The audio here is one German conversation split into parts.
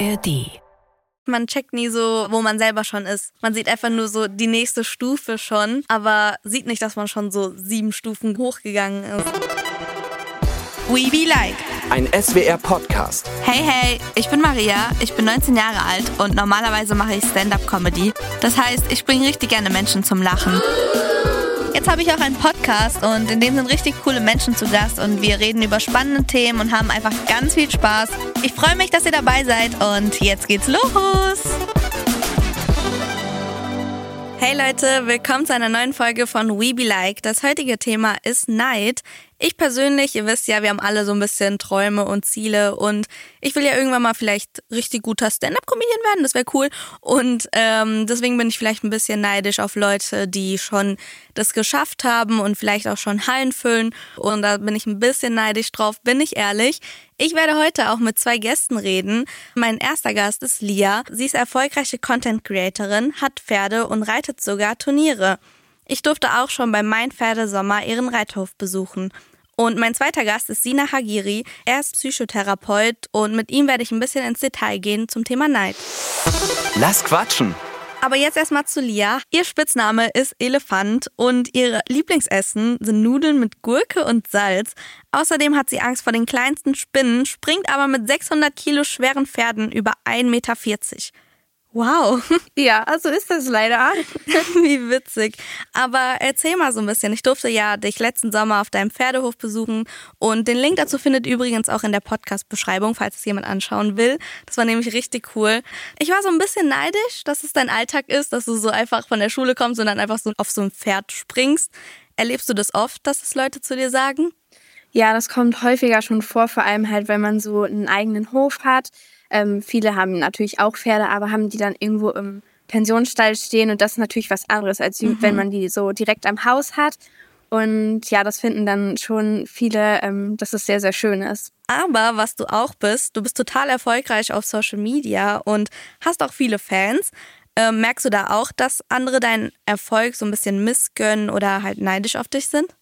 ARD. Man checkt nie so, wo man selber schon ist. Man sieht einfach nur so die nächste Stufe schon, aber sieht nicht, dass man schon so sieben Stufen hochgegangen ist. We Be Like. Ein SWR-Podcast. Hey, hey, ich bin Maria, ich bin 19 Jahre alt und normalerweise mache ich Stand-up-Comedy. Das heißt, ich bringe richtig gerne Menschen zum Lachen. Jetzt habe ich auch einen Podcast und in dem sind richtig coole Menschen zu Gast und wir reden über spannende Themen und haben einfach ganz viel Spaß. Ich freue mich, dass ihr dabei seid und jetzt geht's los. Hey Leute, willkommen zu einer neuen Folge von We Be Like. Das heutige Thema ist Neid. Ich persönlich, ihr wisst ja, wir haben alle so ein bisschen Träume und Ziele und ich will ja irgendwann mal vielleicht richtig guter Stand-up-Comedian werden, das wäre cool. Und ähm, deswegen bin ich vielleicht ein bisschen neidisch auf Leute, die schon das geschafft haben und vielleicht auch schon Hallen füllen. Und da bin ich ein bisschen neidisch drauf, bin ich ehrlich. Ich werde heute auch mit zwei Gästen reden. Mein erster Gast ist Lia. Sie ist erfolgreiche Content Creatorin, hat Pferde und reitet sogar Turniere. Ich durfte auch schon beim Mein Pferdesommer ihren Reithof besuchen. Und mein zweiter Gast ist Sina Hagiri. Er ist Psychotherapeut und mit ihm werde ich ein bisschen ins Detail gehen zum Thema Neid. Lass quatschen. Aber jetzt erstmal zu Lia. Ihr Spitzname ist Elefant und ihre Lieblingsessen sind Nudeln mit Gurke und Salz. Außerdem hat sie Angst vor den kleinsten Spinnen, springt aber mit 600 Kilo schweren Pferden über 1,40 Meter. Wow. Ja, also ist das leider. Wie witzig. Aber erzähl mal so ein bisschen. Ich durfte ja dich letzten Sommer auf deinem Pferdehof besuchen und den Link dazu findet übrigens auch in der Podcast-Beschreibung, falls es jemand anschauen will. Das war nämlich richtig cool. Ich war so ein bisschen neidisch, dass es dein Alltag ist, dass du so einfach von der Schule kommst und dann einfach so auf so ein Pferd springst. Erlebst du das oft, dass es Leute zu dir sagen? Ja, das kommt häufiger schon vor, vor allem halt, wenn man so einen eigenen Hof hat ähm, viele haben natürlich auch Pferde, aber haben die dann irgendwo im Pensionsstall stehen und das ist natürlich was anderes, als mhm. wenn man die so direkt am Haus hat. Und ja, das finden dann schon viele, ähm, dass es sehr, sehr schön ist. Aber was du auch bist, du bist total erfolgreich auf Social Media und hast auch viele Fans. Ähm, merkst du da auch, dass andere deinen Erfolg so ein bisschen missgönnen oder halt neidisch auf dich sind?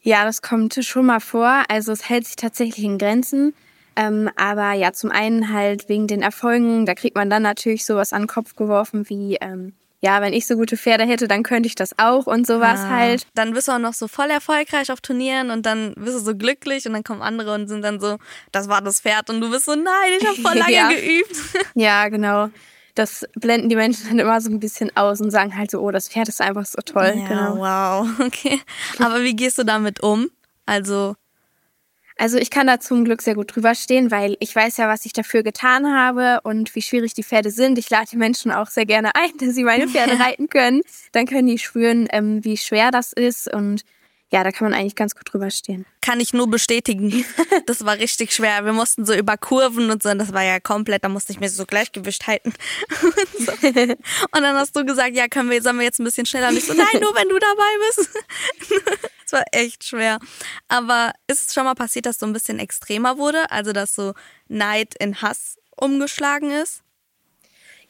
Ja, das kommt schon mal vor. Also es hält sich tatsächlich in Grenzen. Ähm, aber ja, zum einen halt wegen den Erfolgen, da kriegt man dann natürlich sowas an den Kopf geworfen wie, ähm, ja, wenn ich so gute Pferde hätte, dann könnte ich das auch und sowas ah, halt. Dann bist du auch noch so voll erfolgreich auf Turnieren und dann bist du so glücklich und dann kommen andere und sind dann so, das war das Pferd und du bist so, nein, ich habe voll lange ja. geübt. Ja, genau. Das blenden die Menschen dann immer so ein bisschen aus und sagen halt so, oh, das Pferd ist einfach so toll. Ja, genau. wow, okay. Aber wie gehst du damit um? Also also ich kann da zum Glück sehr gut drüber stehen, weil ich weiß ja, was ich dafür getan habe und wie schwierig die Pferde sind. Ich lade die Menschen auch sehr gerne ein, dass sie meine Pferde reiten können. Dann können die spüren, ähm, wie schwer das ist und ja, da kann man eigentlich ganz gut drüber stehen. Kann ich nur bestätigen. Das war richtig schwer. Wir mussten so über Kurven und so, und das war ja komplett, da musste ich mir so Gleichgewicht halten. Und, so. und dann hast du gesagt, ja, können wir, sollen wir jetzt ein bisschen schneller? Und ich so, nein, nur wenn du dabei bist. Es war echt schwer. Aber ist es schon mal passiert, dass so ein bisschen extremer wurde? Also, dass so Neid in Hass umgeschlagen ist?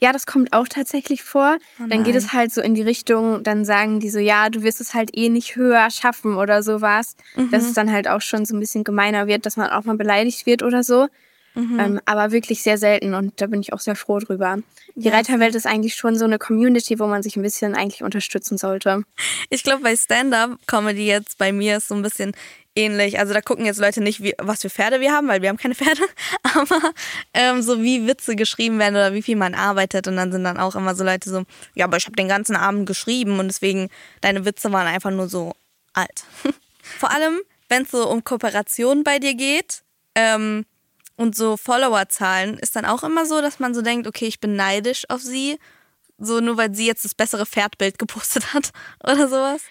Ja, das kommt auch tatsächlich vor. Oh dann geht es halt so in die Richtung, dann sagen die so, ja, du wirst es halt eh nicht höher schaffen oder sowas. Mhm. Dass es dann halt auch schon so ein bisschen gemeiner wird, dass man auch mal beleidigt wird oder so. Mhm. Ähm, aber wirklich sehr selten und da bin ich auch sehr froh drüber. Die ja. Reiterwelt ist eigentlich schon so eine Community, wo man sich ein bisschen eigentlich unterstützen sollte. Ich glaube, bei Stand-up-Comedy jetzt bei mir ist so ein bisschen ähnlich. Also da gucken jetzt Leute nicht, wie, was für Pferde wir haben, weil wir haben keine Pferde, aber ähm, so wie Witze geschrieben werden oder wie viel man arbeitet. Und dann sind dann auch immer so Leute so, ja, aber ich habe den ganzen Abend geschrieben und deswegen deine Witze waren einfach nur so alt. Vor allem, wenn es so um Kooperation bei dir geht, ähm, und so Followerzahlen ist dann auch immer so, dass man so denkt, okay, ich bin neidisch auf sie, so nur weil sie jetzt das bessere Pferdbild gepostet hat oder sowas.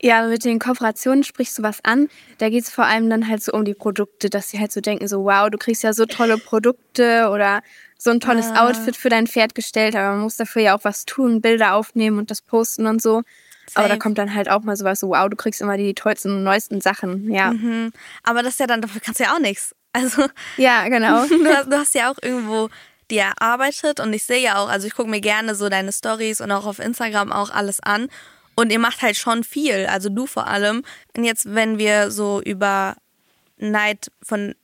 Ja, mit den Kooperationen sprichst du was an. Da geht es vor allem dann halt so um die Produkte, dass sie halt so denken, so wow, du kriegst ja so tolle Produkte oder so ein tolles ah. Outfit für dein Pferd gestellt, aber man muss dafür ja auch was tun, Bilder aufnehmen und das posten und so. Safe. Aber da kommt dann halt auch mal sowas so, wow, du kriegst immer die tollsten und neuesten Sachen, ja. Mhm. Aber das ist ja dann, dafür kannst du ja auch nichts. Also ja, genau. Du hast, du hast ja auch irgendwo die erarbeitet und ich sehe ja auch, also ich gucke mir gerne so deine Stories und auch auf Instagram auch alles an und ihr macht halt schon viel, also du vor allem. Und jetzt, wenn wir so über Neid von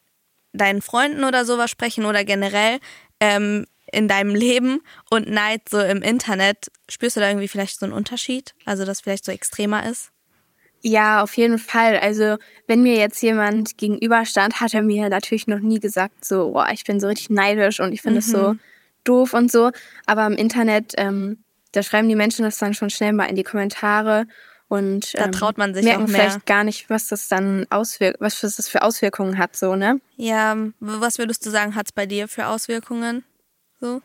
deinen Freunden oder sowas sprechen oder generell, ähm, in deinem Leben und Neid so im Internet. Spürst du da irgendwie vielleicht so einen Unterschied? Also, dass vielleicht so extremer ist? Ja, auf jeden Fall. Also, wenn mir jetzt jemand gegenüberstand, hat er mir natürlich noch nie gesagt, so, boah, ich bin so richtig neidisch und ich finde es mhm. so doof und so. Aber im Internet, ähm, da schreiben die Menschen das dann schon schnell mal in die Kommentare und da ähm, traut man sich merken auch mehr. vielleicht gar nicht, was das dann auswirkt, was das für Auswirkungen hat, so, ne? Ja, was würdest du sagen, hat es bei dir für Auswirkungen? So?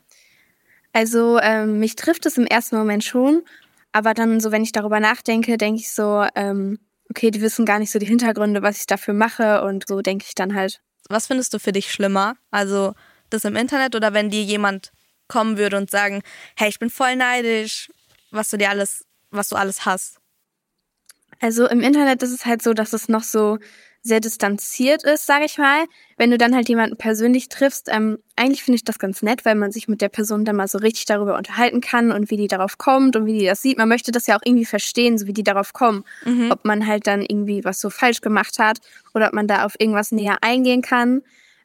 Also, ähm, mich trifft es im ersten Moment schon, aber dann so, wenn ich darüber nachdenke, denke ich so, ähm, okay, die wissen gar nicht so die Hintergründe, was ich dafür mache und so denke ich dann halt. Was findest du für dich schlimmer? Also das im Internet oder wenn dir jemand kommen würde und sagen, hey, ich bin voll neidisch, was du dir alles, was du alles hast? Also im Internet ist es halt so, dass es noch so sehr distanziert ist, sage ich mal. Wenn du dann halt jemanden persönlich triffst, ähm, eigentlich finde ich das ganz nett, weil man sich mit der Person dann mal so richtig darüber unterhalten kann und wie die darauf kommt und wie die das sieht. Man möchte das ja auch irgendwie verstehen, so wie die darauf kommen. Mhm. Ob man halt dann irgendwie was so falsch gemacht hat oder ob man da auf irgendwas näher eingehen kann.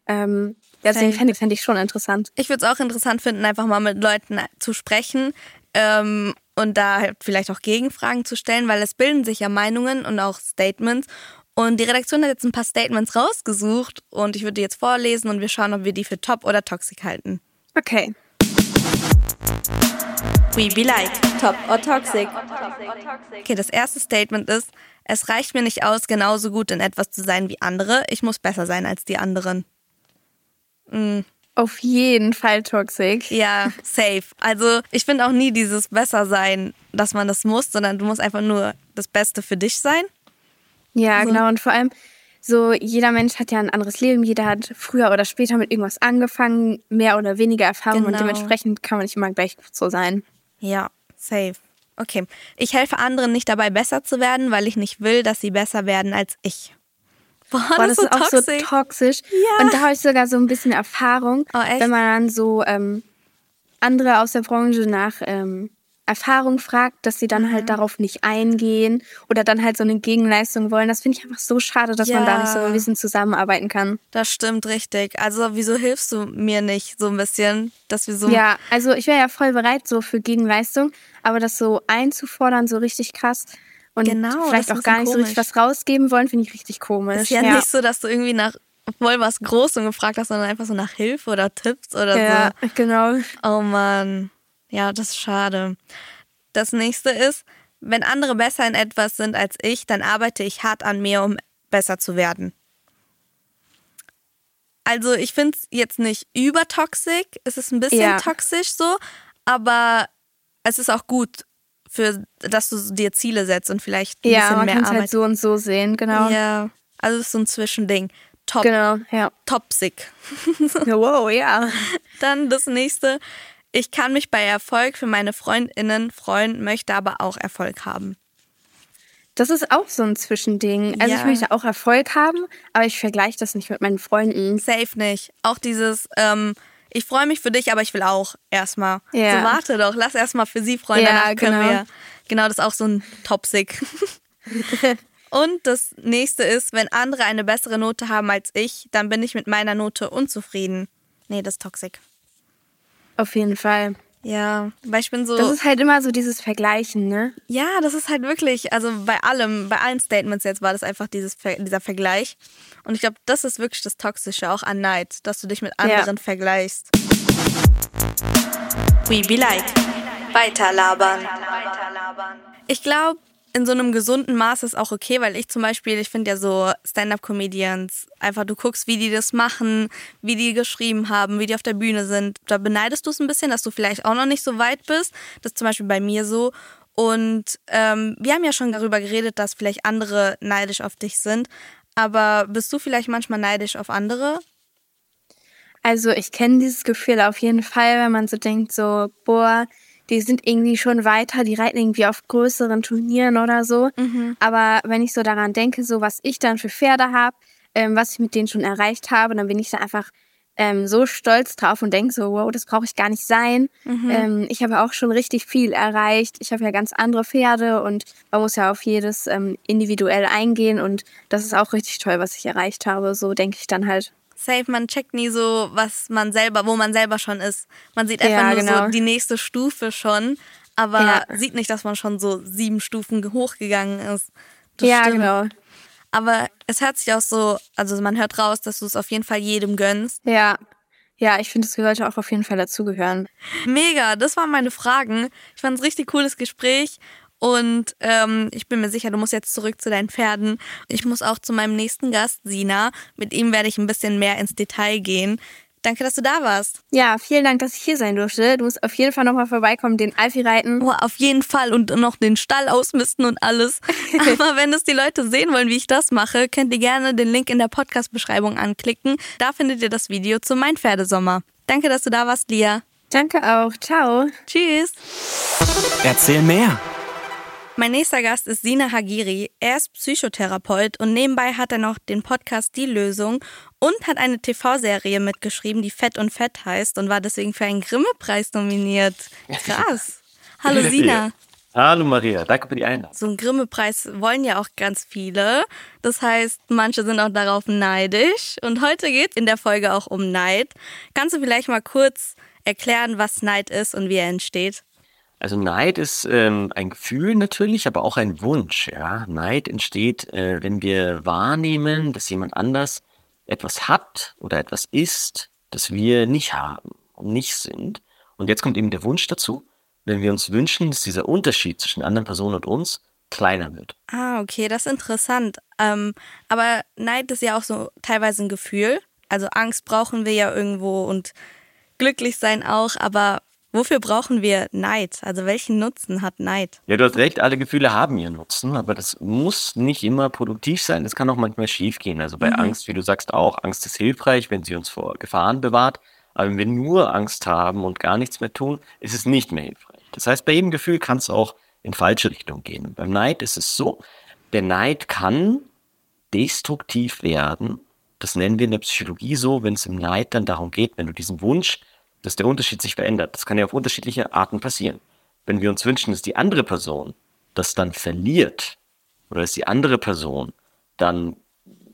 Ähm, deswegen fände ich, fänd ich schon interessant. Ich würde es auch interessant finden, einfach mal mit Leuten zu sprechen. Ähm, und da halt vielleicht auch Gegenfragen zu stellen, weil es bilden sich ja Meinungen und auch Statements. Und die Redaktion hat jetzt ein paar Statements rausgesucht und ich würde die jetzt vorlesen und wir schauen, ob wir die für top oder toxic halten. Okay. We be like, top or toxic. Okay, das erste Statement ist, es reicht mir nicht aus, genauso gut in etwas zu sein wie andere. Ich muss besser sein als die anderen. Mhm. Auf jeden Fall toxisch. Ja, safe. Also ich finde auch nie dieses besser sein, dass man das muss, sondern du musst einfach nur das Beste für dich sein. Ja, so. genau. Und vor allem, so jeder Mensch hat ja ein anderes Leben. Jeder hat früher oder später mit irgendwas angefangen, mehr oder weniger Erfahrung genau. und dementsprechend kann man nicht immer gleich so sein. Ja, safe. Okay. Ich helfe anderen nicht dabei, besser zu werden, weil ich nicht will, dass sie besser werden als ich. Boah, Boah das, das, ist, auch so toxisch. Ja. Und da habe ich sogar so ein bisschen Erfahrung, oh, wenn man dann so ähm, andere aus der Branche nach ähm, Erfahrung fragt, dass sie dann halt mhm. halt darauf nicht eingehen oder dann halt so eine Gegenleistung wollen. Das finde ich einfach so schade, dass ja. man da nicht so ein bisschen zusammenarbeiten kann. Das stimmt richtig. Also wieso hilfst du mir nicht so ein bisschen, dass wir so... Ja, also ich wäre ja voll bereit so für Gegenleistung, aber das so einzufordern, so richtig krass, und genau, vielleicht auch gar nicht komisch. so richtig was rausgeben wollen, finde ich richtig komisch. Ist ja, ja, nicht so, dass du irgendwie nach voll was Großem gefragt hast, sondern einfach so nach Hilfe oder Tipps oder ja, so. Ja, genau. Oh Mann. Ja, das ist schade. Das nächste ist, wenn andere besser in etwas sind als ich, dann arbeite ich hart an mir, um besser zu werden. Also ich finde es jetzt nicht übertoxisch, es ist ein bisschen ja. toxisch so, aber es ist auch gut, für, dass du dir Ziele setzt und vielleicht ein ja, bisschen mehr Arbeit. Ja, man kann halt so und so sehen, genau. Ja, also es ist so ein Zwischending. Top, genau, ja. Topsig. wow, ja. Dann das nächste. Ich kann mich bei Erfolg für meine Freundinnen freuen, möchte aber auch Erfolg haben. Das ist auch so ein Zwischending. Also ja. ich möchte auch Erfolg haben, aber ich vergleiche das nicht mit meinen Freunden. Safe nicht. Auch dieses, ähm, ich freue mich für dich, aber ich will auch erstmal. Ja. So warte doch, lass erstmal für sie freuen, ja, danach können genau. wir. Genau, das ist auch so ein Topsig. Und das nächste ist, wenn andere eine bessere Note haben als ich, dann bin ich mit meiner Note unzufrieden. Nee, das ist toxisch. Auf jeden Fall. Ja, weil ich bin so. Das ist halt immer so dieses Vergleichen, ne? Ja, das ist halt wirklich, also bei allem, bei allen Statements jetzt war das einfach dieses, dieser Vergleich. Und ich glaube, das ist wirklich das Toxische auch an Neid, dass du dich mit anderen ja. vergleichst. We be like. Weiterlabern. Ich glaube, in so einem gesunden Maß ist auch okay, weil ich zum Beispiel, ich finde ja so Stand-up-Comedians, einfach du guckst, wie die das machen, wie die geschrieben haben, wie die auf der Bühne sind. Da beneidest du es ein bisschen, dass du vielleicht auch noch nicht so weit bist. Das ist zum Beispiel bei mir so. Und ähm, wir haben ja schon darüber geredet, dass vielleicht andere neidisch auf dich sind. Aber bist du vielleicht manchmal neidisch auf andere? Also ich kenne dieses Gefühl auf jeden Fall, wenn man so denkt, so, boah, die sind irgendwie schon weiter, die reiten irgendwie auf größeren Turnieren oder so. Mhm. Aber wenn ich so daran denke, so was ich dann für Pferde habe, ähm, was ich mit denen schon erreicht habe, dann bin ich da einfach ähm, so stolz drauf und denke so, wow, das brauche ich gar nicht sein. Mhm. Ähm, ich habe auch schon richtig viel erreicht. Ich habe ja ganz andere Pferde und man muss ja auf jedes ähm, individuell eingehen und das ist auch richtig toll, was ich erreicht habe. So denke ich dann halt. Safe, man checkt nie so, was man selber, wo man selber schon ist. Man sieht einfach Ja, nur genau. so die nächste Stufe schon, aber Ja. sieht nicht, dass man schon so sieben Stufen hochgegangen ist. Das ja, stimmt. genau. Aber es hört sich auch so, also man hört raus, dass du es auf jeden Fall jedem gönnst. Ja. Ja, ich finde, es sollte auch auf jeden Fall dazugehören. Mega, das waren meine Fragen. Ich fand es richtig cooles Gespräch und ähm, ich bin mir sicher, du musst jetzt zurück zu deinen Pferden. Ich muss auch zu meinem nächsten Gast, Sina. Mit ihm werde ich ein bisschen mehr ins Detail gehen. Danke, dass du da warst. Ja, vielen Dank, dass ich hier sein durfte. Du musst auf jeden Fall nochmal vorbeikommen, den Alfie reiten. Oh, auf jeden Fall und noch den Stall ausmisten und alles. Aber wenn es die Leute sehen wollen, wie ich das mache, könnt ihr gerne den Link in der Podcast-Beschreibung anklicken. Da findet ihr das Video zu Mein Pferdesommer. Danke, dass du da warst, Lia. Danke auch. Ciao. Tschüss. Erzähl mehr. Mein nächster Gast ist Sina Hagiri. Er ist Psychotherapeut und nebenbei hat er noch den Podcast Die Lösung und hat eine TV-Serie mitgeschrieben, die Fett und Fett heißt und war deswegen für einen Grimme-Preis nominiert. Krass. Hallo Sina. Hallo Maria, danke für die Einladung. So einen Grimme-Preis wollen ja auch ganz viele. Das heißt, manche sind auch darauf neidisch. Und heute geht in der Folge auch um Neid. Kannst du vielleicht mal kurz erklären, was Neid ist und wie er entsteht? Also Neid ist ähm, ein Gefühl natürlich, aber auch ein Wunsch. Ja, Neid entsteht, äh, wenn wir wahrnehmen, dass jemand anders etwas hat oder etwas ist, das wir nicht haben und nicht sind. Und jetzt kommt eben der Wunsch dazu, wenn wir uns wünschen, dass dieser Unterschied zwischen anderen Personen und uns kleiner wird. Ah, okay, das ist interessant. Ähm, aber Neid ist ja auch so teilweise ein Gefühl. Also Angst brauchen wir ja irgendwo und glücklich sein auch. Aber wofür brauchen wir Neid? Also welchen Nutzen hat Neid? Ja, du hast recht, alle Gefühle haben ihren Nutzen, aber das muss nicht immer produktiv sein. Das kann auch manchmal schief gehen. Also bei Angst, wie du sagst auch, Angst ist hilfreich, wenn sie uns vor Gefahren bewahrt. Aber wenn wir nur Angst haben und gar nichts mehr tun, ist es nicht mehr hilfreich. Das heißt, bei jedem Gefühl kann es auch in falsche Richtung gehen. Und beim Neid ist es so, der Neid kann destruktiv werden. Das nennen wir in der Psychologie so, wenn es im Neid dann darum geht, wenn du diesen Wunsch, dass der Unterschied sich verändert. Das kann ja auf unterschiedliche Arten passieren. Wenn wir uns wünschen, dass die andere Person das dann verliert oder dass die andere Person dann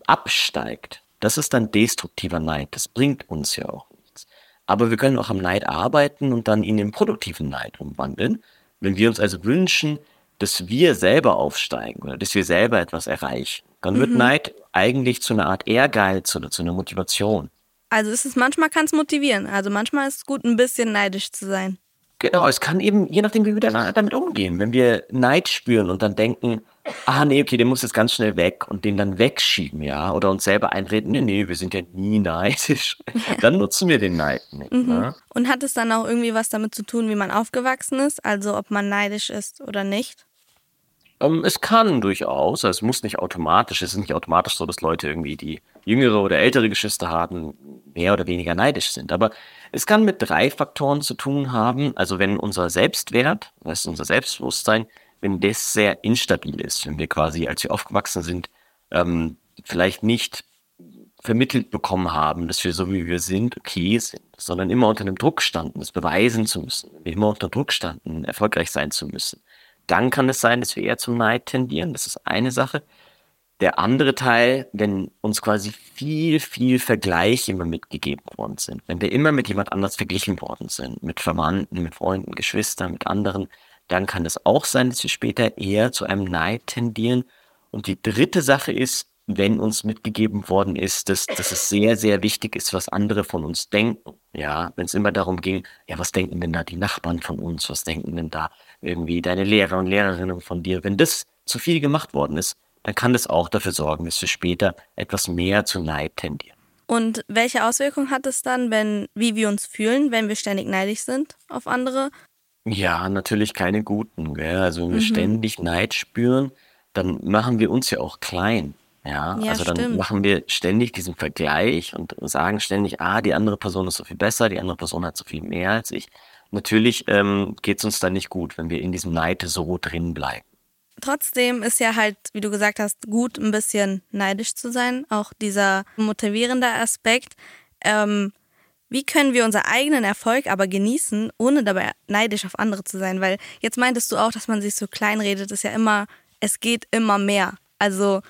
absteigt, das ist dann destruktiver Neid. Das bringt uns ja auch nichts. Aber wir können auch am Neid arbeiten und dann ihn in produktiven Neid umwandeln. Wenn wir uns also wünschen, dass wir selber aufsteigen oder dass wir selber etwas erreichen, dann wird Neid eigentlich zu einer Art Ehrgeiz oder zu einer Motivation. Also ist es manchmal kann es motivieren. Also manchmal ist es gut, ein bisschen neidisch zu sein. Genau, es kann eben, je nachdem, wie wir da- damit umgehen. Wenn wir Neid spüren und dann denken, ah nee, okay, der muss jetzt ganz schnell weg und den dann wegschieben, ja, oder uns selber einreden, nee, nee, wir sind ja nie neidisch, dann nutzen wir den Neid nicht. Ne? Und hat es dann auch irgendwie was damit zu tun, wie man aufgewachsen ist? Also ob man neidisch ist oder nicht? Ähm, es kann durchaus, also es muss nicht automatisch, es ist nicht automatisch so, dass Leute irgendwie, die jüngere oder ältere Geschwister haben, mehr oder weniger neidisch sind. Aber es kann mit drei Faktoren zu tun haben. Also wenn unser Selbstwert, das ist unser Selbstbewusstsein, wenn das sehr instabil ist, wenn wir quasi, als wir aufgewachsen sind, ähm, vielleicht nicht vermittelt bekommen haben, dass wir so wie wir sind okay sind, sondern immer unter dem Druck standen, das beweisen zu müssen, immer unter Druck standen, erfolgreich sein zu müssen. Dann kann es sein, dass wir eher zum Neid tendieren. Das ist eine Sache. Der andere Teil, wenn uns quasi viel, viel Vergleich immer mitgegeben worden sind, wenn wir immer mit jemand anders verglichen worden sind, mit Verwandten, mit Freunden, Geschwistern, mit anderen, dann kann es auch sein, dass wir später eher zu einem Neid tendieren. Und die dritte Sache ist, wenn uns mitgegeben worden ist, dass, dass es sehr, sehr wichtig ist, was andere von uns denken. Ja, wenn es immer darum ging, ja, was denken denn da die Nachbarn von uns? Was denken denn da irgendwie deine Lehrer und Lehrerinnen von dir? Wenn das zu viel gemacht worden ist, dann kann das auch dafür sorgen, dass wir später etwas mehr zu Neid tendieren. Und welche Auswirkungen hat es dann, wenn, wie wir uns fühlen, wenn wir ständig neidisch sind auf andere? Ja, natürlich keine guten. Gell? Also wenn wir ständig Neid spüren, dann machen wir uns ja auch klein. Ja, Ja, also dann stimmt. machen wir ständig diesen Vergleich und sagen ständig, ah, die andere Person ist so viel besser, die andere Person hat so viel mehr als ich. Natürlich ähm, geht es uns dann nicht gut, wenn wir in diesem Neid so drin bleiben. Trotzdem ist ja halt, wie du gesagt hast, gut, ein bisschen neidisch zu sein. Auch dieser motivierende Aspekt. Ähm, wie können wir unseren eigenen Erfolg aber genießen, ohne dabei neidisch auf andere zu sein? Weil jetzt meintest du auch, dass man sich so kleinredet, ist ja immer, es geht immer mehr. Also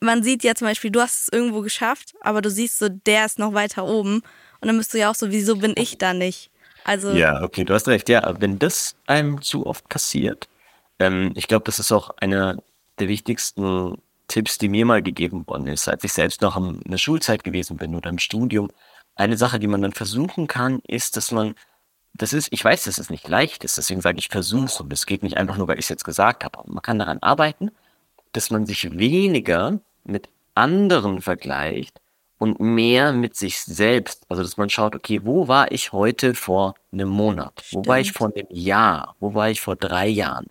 man sieht ja zum Beispiel, du hast es irgendwo geschafft, aber du siehst so, der ist noch weiter oben. Und dann bist du ja auch so, wieso bin ich da nicht? Also ja, okay, du hast recht. Ja, wenn das einem zu oft passiert, ähm, ich glaube, das ist auch einer der wichtigsten Tipps, die mir mal gegeben worden ist, als ich selbst noch in der Schulzeit gewesen bin oder im Studium. Eine Sache, die man dann versuchen kann, ist, dass man, das ist, ich weiß, dass es nicht leicht ist, deswegen sage ich versuche und es geht nicht einfach nur, weil ich es jetzt gesagt habe. Man kann daran arbeiten, dass man sich weniger mit anderen vergleicht und mehr mit sich selbst. Also, dass man schaut, okay, wo war ich heute vor einem Monat? Wo war ich vor einem Jahr? Wo war ich vor drei Jahren?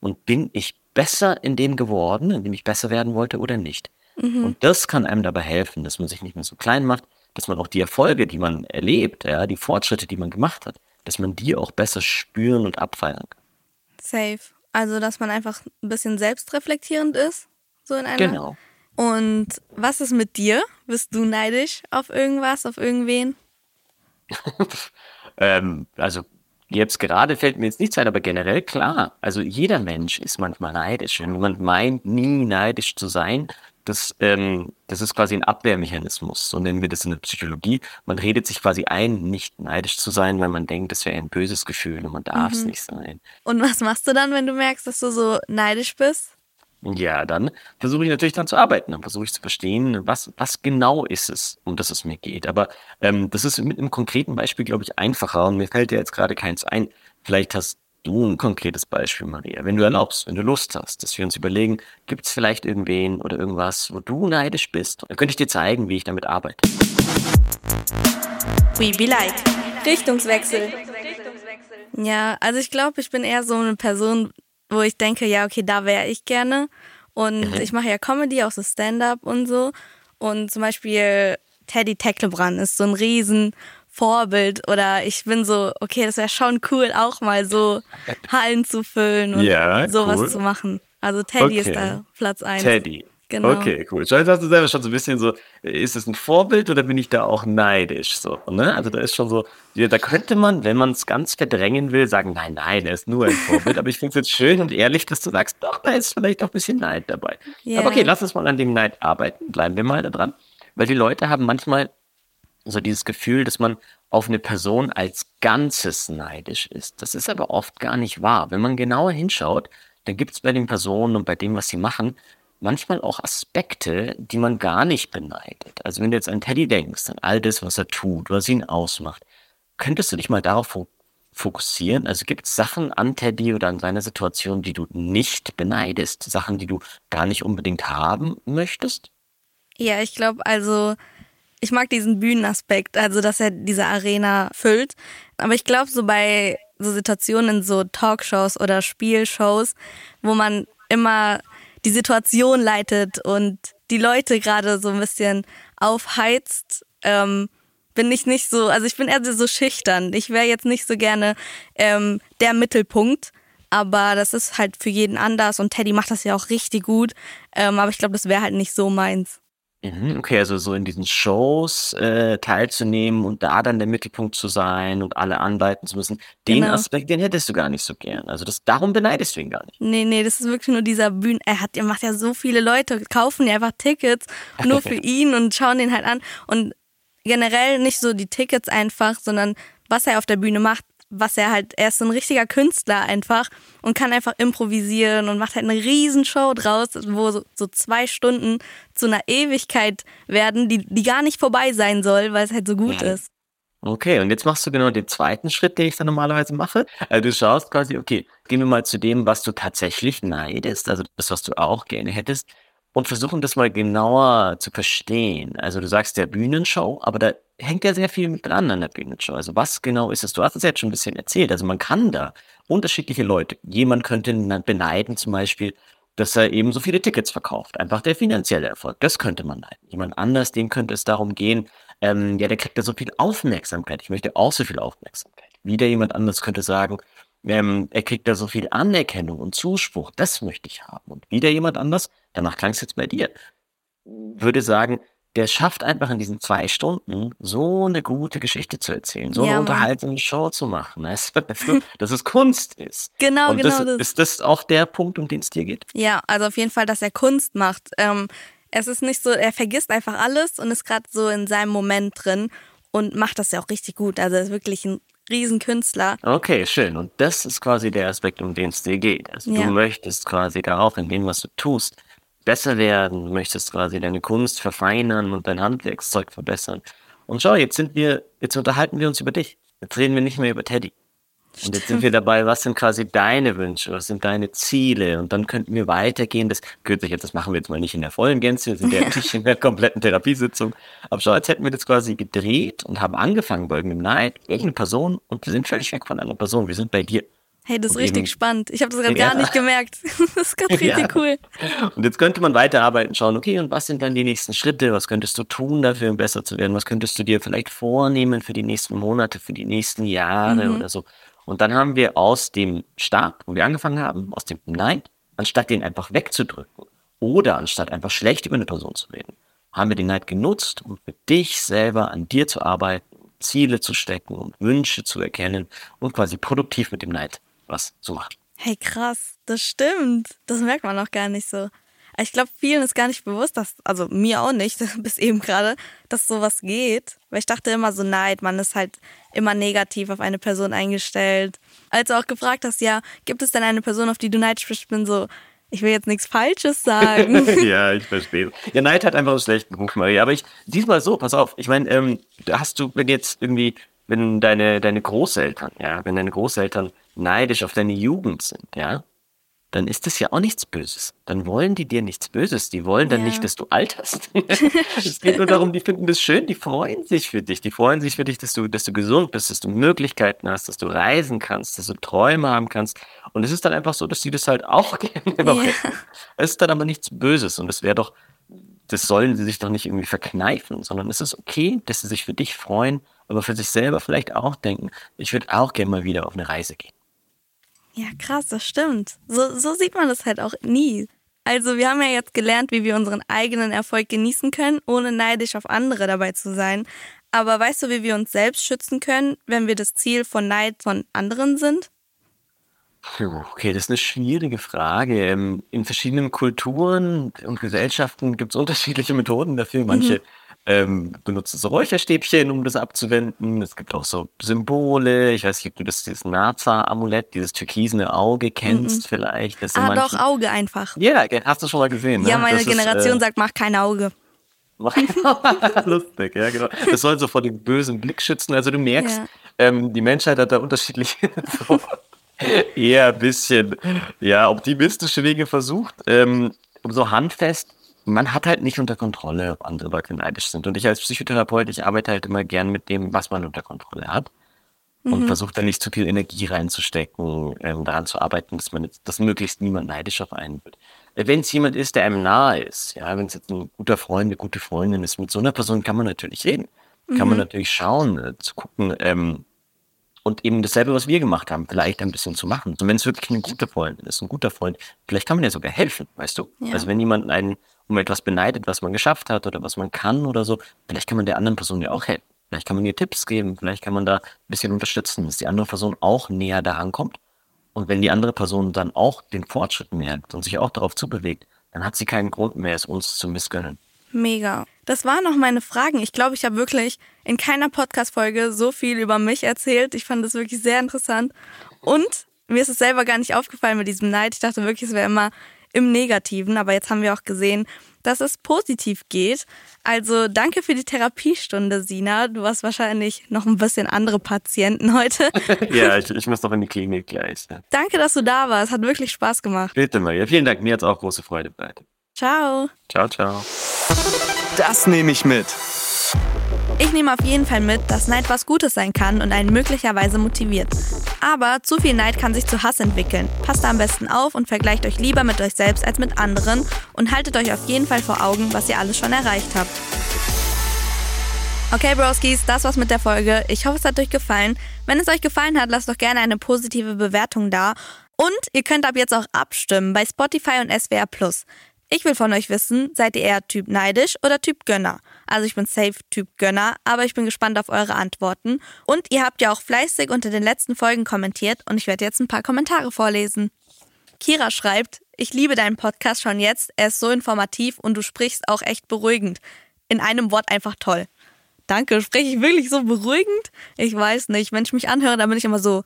Und bin ich besser in dem geworden, in dem ich besser werden wollte oder nicht? Mhm. Und das kann einem dabei helfen, dass man sich nicht mehr so klein macht, dass man auch die Erfolge, die man erlebt, ja, die Fortschritte, die man gemacht hat, dass man die auch besser spüren und abfeiern kann. Safe. Also, dass man einfach ein bisschen selbstreflektierend ist, so in einer Genau. Und was ist mit dir? Bist du neidisch auf irgendwas, auf irgendwen? ähm, also jetzt gerade fällt mir jetzt nichts ein, aber generell klar. Also jeder Mensch ist manchmal neidisch. Wenn jemand meint, nie neidisch zu sein, das, ähm, das ist quasi ein Abwehrmechanismus, so nennen wir das in der Psychologie. Man redet sich quasi ein, nicht neidisch zu sein, weil man denkt, das wäre ein böses Gefühl und man darf es mhm. nicht sein. Und was machst du dann, wenn du merkst, dass du so neidisch bist? Ja, dann versuche ich natürlich dann zu arbeiten. Dann versuche ich zu verstehen, was, was genau ist es, um das es mir geht. Aber ähm, das ist mit einem konkreten Beispiel, glaube ich, einfacher. Und mir fällt ja jetzt gerade keins ein. Vielleicht hast du ein konkretes Beispiel, Maria. Wenn du erlaubst, wenn du Lust hast, dass wir uns überlegen, gibt es vielleicht irgendwen oder irgendwas, wo du neidisch bist? Dann könnte ich dir zeigen, wie ich damit arbeite. We be like. Richtungswechsel. Ja, also ich glaube, ich bin eher so eine Person, wo ich denke, ja, okay, da wäre ich gerne. Und mhm. ich mache ja Comedy, auch so Stand-up und so. Und zum Beispiel Teddy Tecklebrand ist so ein riesen Vorbild oder ich bin so, okay, das wäre schon cool, auch mal so Hallen zu füllen und ja, sowas cool. zu machen. Also Teddy okay. ist da Platz eins. Teddy. Genau. Okay, cool. Jetzt hast du selber schon so ein bisschen so, ist es ein Vorbild oder bin ich da auch neidisch? So, ne? Also da ist schon so, da könnte man, wenn man es ganz verdrängen will, sagen, nein, nein, er ist nur ein Vorbild. Aber ich finde es jetzt schön und ehrlich, dass du sagst, doch, da ist vielleicht auch ein bisschen Neid dabei. Yeah. Aber okay, lass uns mal an dem Neid arbeiten. Bleiben wir mal da dran. Weil die Leute haben manchmal so dieses Gefühl, dass man auf eine Person als Ganzes neidisch ist. Das ist aber oft gar nicht wahr. Wenn man genauer hinschaut, dann gibt es bei den Personen und bei dem, was sie machen, manchmal auch Aspekte, die man gar nicht beneidet. Also wenn du jetzt an Teddy denkst, an all das, was er tut, was ihn ausmacht, könntest du dich mal darauf fokussieren? Also gibt es Sachen an Teddy oder an seiner Situation, die du nicht beneidest? Sachen, die du gar nicht unbedingt haben möchtest? Ja, ich glaube, also ich mag diesen Bühnenaspekt, also dass er diese Arena füllt. Aber ich glaube, so bei so Situationen in so Talkshows oder Spielshows, wo man immer die Situation leitet und die Leute gerade so ein bisschen aufheizt, ähm, bin ich nicht so, also ich bin eher so schüchtern. Ich wäre jetzt nicht so gerne ähm, der Mittelpunkt, aber das ist halt für jeden anders und Teddy macht das ja auch richtig gut. Ähm, aber ich glaube, das wäre halt nicht so meins. Mhm, okay, also so in diesen Shows äh, teilzunehmen und da dann der Mittelpunkt zu sein und alle anleiten zu müssen, den Genau. Aspekt, den hättest du gar nicht so gern. Also das, darum beneidest du ihn gar nicht. Nee, nee, das ist wirklich nur dieser Bühnen. Er hat, er macht ja so viele Leute, kaufen ja einfach Tickets nur für ihn und schauen den halt an. Und generell nicht so die Tickets einfach, sondern was er auf der Bühne macht, was er halt, er ist so ein richtiger Künstler einfach und kann einfach improvisieren und macht halt eine Riesenshow draus, wo so, so zwei Stunden zu einer Ewigkeit werden, die, die gar nicht vorbei sein soll, weil es halt so gut ja. ist. Okay, und jetzt machst du genau den zweiten Schritt, den ich dann normalerweise mache. Also du schaust quasi, okay, gehen wir mal zu dem, was du tatsächlich neidest, also das, was du auch gerne hättest und versuchen das mal genauer zu verstehen. Also du sagst der Bühnenshow, aber da hängt ja sehr viel mit dran an der Bühnenshow. Also was genau ist es? Du hast es jetzt schon ein bisschen erzählt. Also man kann da unterschiedliche Leute, jemand könnte beneiden zum Beispiel, dass er eben so viele Tickets verkauft. Einfach der finanzielle Erfolg. Das könnte man neiden. Jemand anders, dem könnte es darum gehen, ähm, ja, der kriegt da so viel Aufmerksamkeit. Ich möchte auch so viel Aufmerksamkeit. Wieder jemand anders könnte sagen, ähm, er kriegt da so viel Anerkennung und Zuspruch, das möchte ich haben. Und wieder jemand anders, danach klang es jetzt bei dir, würde sagen, der schafft einfach in diesen zwei Stunden so eine gute Geschichte zu erzählen, so ja, eine unterhaltsame Show zu machen, dass, dass es Kunst ist. Genau, Und genau. Das, das. Ist das auch der Punkt, um den es dir geht? Ja, also auf jeden Fall, dass er Kunst macht. Ähm, Es ist nicht so, er vergisst einfach alles und ist gerade so in seinem Moment drin und macht das ja auch richtig gut. Also er ist wirklich ein Riesenkünstler. Okay, schön. Und das ist quasi der Aspekt, um den es dir geht. Also ja. du möchtest quasi da auch in dem, was du tust, besser werden, du möchtest quasi deine Kunst verfeinern und dein Handwerkszeug verbessern. Und schau, jetzt sind wir, jetzt unterhalten wir uns über dich. Jetzt reden wir nicht mehr über Teddy. Und jetzt sind wir dabei, was sind quasi deine Wünsche, was sind deine Ziele? Und dann könnten wir weitergehen. Das könnte jetzt, das machen wir jetzt mal nicht in der vollen Gänze, wir sind ja nicht in der kompletten Therapiesitzung. Aber schau, jetzt hätten wir das quasi gedreht und haben angefangen bei irgendeinem Neid, irgendeine Person und wir sind völlig weg von einer Person. Wir sind bei dir. Hey, das ist richtig eben, spannend. Ich habe das gerade ja. gar nicht gemerkt. Das ist gerade richtig ja. cool. Und jetzt könnte man weiterarbeiten, schauen, okay, und was sind dann die nächsten Schritte? Was könntest du tun dafür, um besser zu werden? Was könntest du dir vielleicht vornehmen für die nächsten Monate, für die nächsten Jahre mhm. oder so? Und dann haben wir aus dem Start, wo wir angefangen haben, aus dem Nein, anstatt den einfach wegzudrücken oder anstatt einfach schlecht über eine Person zu reden, haben wir den Neid genutzt, um für dich selber an dir zu arbeiten, Ziele zu stecken und Wünsche zu erkennen und quasi produktiv mit dem Neid was zu machen. Hey, krass, das stimmt. Das merkt man auch gar nicht so. Ich glaube, vielen ist gar nicht bewusst, dass, also mir auch nicht, bis eben gerade, dass sowas geht. Weil ich dachte immer so, Neid, man ist halt immer negativ auf eine Person eingestellt. Als du auch gefragt hast, ja, gibt es denn eine Person, auf die du neidisch bist, ich bin so, ich will jetzt nichts Falsches sagen. ja, ich verstehe. Ja, Neid hat einfach einen schlechten Ruf, Marie. Aber ich, diesmal so, pass auf. Ich meine, ähm, hast du, wenn jetzt irgendwie, wenn deine, deine Großeltern, ja, wenn deine Großeltern neidisch auf deine Jugend sind, ja, dann ist das ja auch nichts Böses. Dann wollen die dir nichts Böses. Die wollen dann ja. nicht, dass du alterst. es geht nur darum, die finden das schön, die freuen sich für dich. Die freuen sich für dich, dass du, dass du gesund bist, dass du Möglichkeiten hast, dass du reisen kannst, dass du Träume haben kannst. Und es ist dann einfach so, dass die das halt auch gerne ja. hätten. Es ist dann aber nichts Böses. Und es wäre doch, das sollen sie sich doch nicht irgendwie verkneifen, sondern es ist okay, dass sie sich für dich freuen, aber für sich selber vielleicht auch denken, ich würde auch gerne mal wieder auf eine Reise gehen. Ja, krass, das stimmt. So, so sieht man das halt auch nie. Also wir haben ja jetzt gelernt, wie wir unseren eigenen Erfolg genießen können, ohne neidisch auf andere dabei zu sein. Aber weißt du, wie wir uns selbst schützen können, wenn wir das Ziel von Neid von anderen sind? Okay, das ist eine schwierige Frage. Ähm, in verschiedenen Kulturen und Gesellschaften gibt es unterschiedliche Methoden dafür. Manche mhm ähm, benutzen so Räucherstäbchen, um das abzuwenden. Es gibt auch so Symbole. Ich weiß nicht, ob du das dieses Naza-Amulett, dieses türkisene Auge kennst mhm. vielleicht. Das ah, doch, Auge einfach. Ja, hast du schon mal gesehen. Ne? Ja, meine das Generation ist, äh, sagt, mach kein Auge. Lustig, ja, genau. Das soll so vor dem bösen Blick schützen. Also du merkst, ja. ähm, die Menschheit hat da unterschiedliche so eher ein bisschen ja, optimistische Wege versucht. Ähm, so handfest man hat halt nicht unter Kontrolle, ob andere Leute neidisch sind. Und ich als Psychotherapeut, ich arbeite halt immer gern mit dem, was man unter Kontrolle hat. Und mhm. versuche da nicht zu viel Energie reinzustecken, ähm, daran zu arbeiten, dass man jetzt, dass möglichst niemand neidisch auf einen wird. Äh, wenn es jemand ist, der einem nahe ist, ja, wenn es jetzt ein guter Freund, eine gute Freundin ist, mit so einer Person kann man natürlich reden. Kann mhm. man natürlich schauen, äh, zu gucken, ähm, und eben dasselbe, was wir gemacht haben, vielleicht ein bisschen zu machen. Und wenn es wirklich eine gute Freundin ist, ein guter Freund, vielleicht kann man ja sogar helfen, weißt du? Ja. Also wenn jemand einen um etwas beneidet, was man geschafft hat oder was man kann oder so, vielleicht kann man der anderen Person ja auch helfen. Vielleicht kann man ihr Tipps geben, vielleicht kann man da ein bisschen unterstützen, dass die andere Person auch näher daran kommt. Und wenn die andere Person dann auch den Fortschritt merkt und sich auch darauf zubewegt, dann hat sie keinen Grund mehr, es uns zu missgönnen. Mega. Das waren noch meine Fragen. Ich glaube, ich habe wirklich in keiner Podcast-Folge so viel über mich erzählt. Ich fand das wirklich sehr interessant. Und mir ist es selber gar nicht aufgefallen mit diesem Neid. Ich dachte wirklich, es wäre immer im Negativen. Aber jetzt haben wir auch gesehen, dass es positiv geht. Also danke für die Therapiestunde, Sina. Du hast wahrscheinlich noch ein bisschen andere Patienten heute. ja, ich, ich muss noch in die Klinik gleich. Danke, dass du da warst. Hat wirklich Spaß gemacht. Bitte, Maria. Vielen Dank. Mir hat es auch große Freude bereitet. Ciao. Ciao, ciao. Das nehme ich mit. Ich nehme auf jeden Fall mit, dass Neid was Gutes sein kann und einen möglicherweise motiviert. Aber zu viel Neid kann sich zu Hass entwickeln. Passt da am besten auf und vergleicht euch lieber mit euch selbst als mit anderen und haltet euch auf jeden Fall vor Augen, was ihr alles schon erreicht habt. Okay, Broskis, das war's mit der Folge. Ich hoffe, es hat euch gefallen. Wenn es euch gefallen hat, lasst doch gerne eine positive Bewertung da. Und ihr könnt ab jetzt auch abstimmen bei Spotify und SWR Plus. Ich will von euch wissen, seid ihr eher Typ neidisch oder Typ Gönner? Also ich bin safe Typ Gönner, aber ich bin gespannt auf eure Antworten. Und ihr habt ja auch fleißig unter den letzten Folgen kommentiert und ich werde jetzt ein paar Kommentare vorlesen. Kira schreibt, ich liebe deinen Podcast schon jetzt. Er ist so informativ und du sprichst auch echt beruhigend. In einem Wort einfach toll. Danke, spreche ich wirklich so beruhigend? Ich weiß nicht. Wenn ich mich anhöre, dann bin ich immer so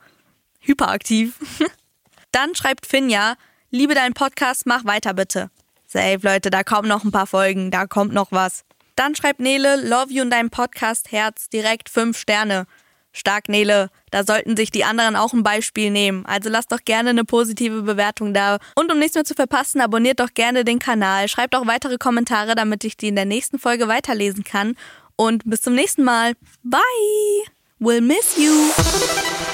hyperaktiv. dann schreibt Finja, liebe deinen Podcast, mach weiter bitte. Safe, Leute, da kommen noch ein paar Folgen, da kommt noch was. Dann schreibt Nele, love you in deinem Podcast, Herz, direkt fünf Sterne. Stark, Nele. Da sollten sich die anderen auch ein Beispiel nehmen. Also lasst doch gerne eine positive Bewertung da. Und um nichts mehr zu verpassen, abonniert doch gerne den Kanal. Schreibt auch weitere Kommentare, damit ich die in der nächsten Folge weiterlesen kann. Und bis zum nächsten Mal. Bye! We'll miss you!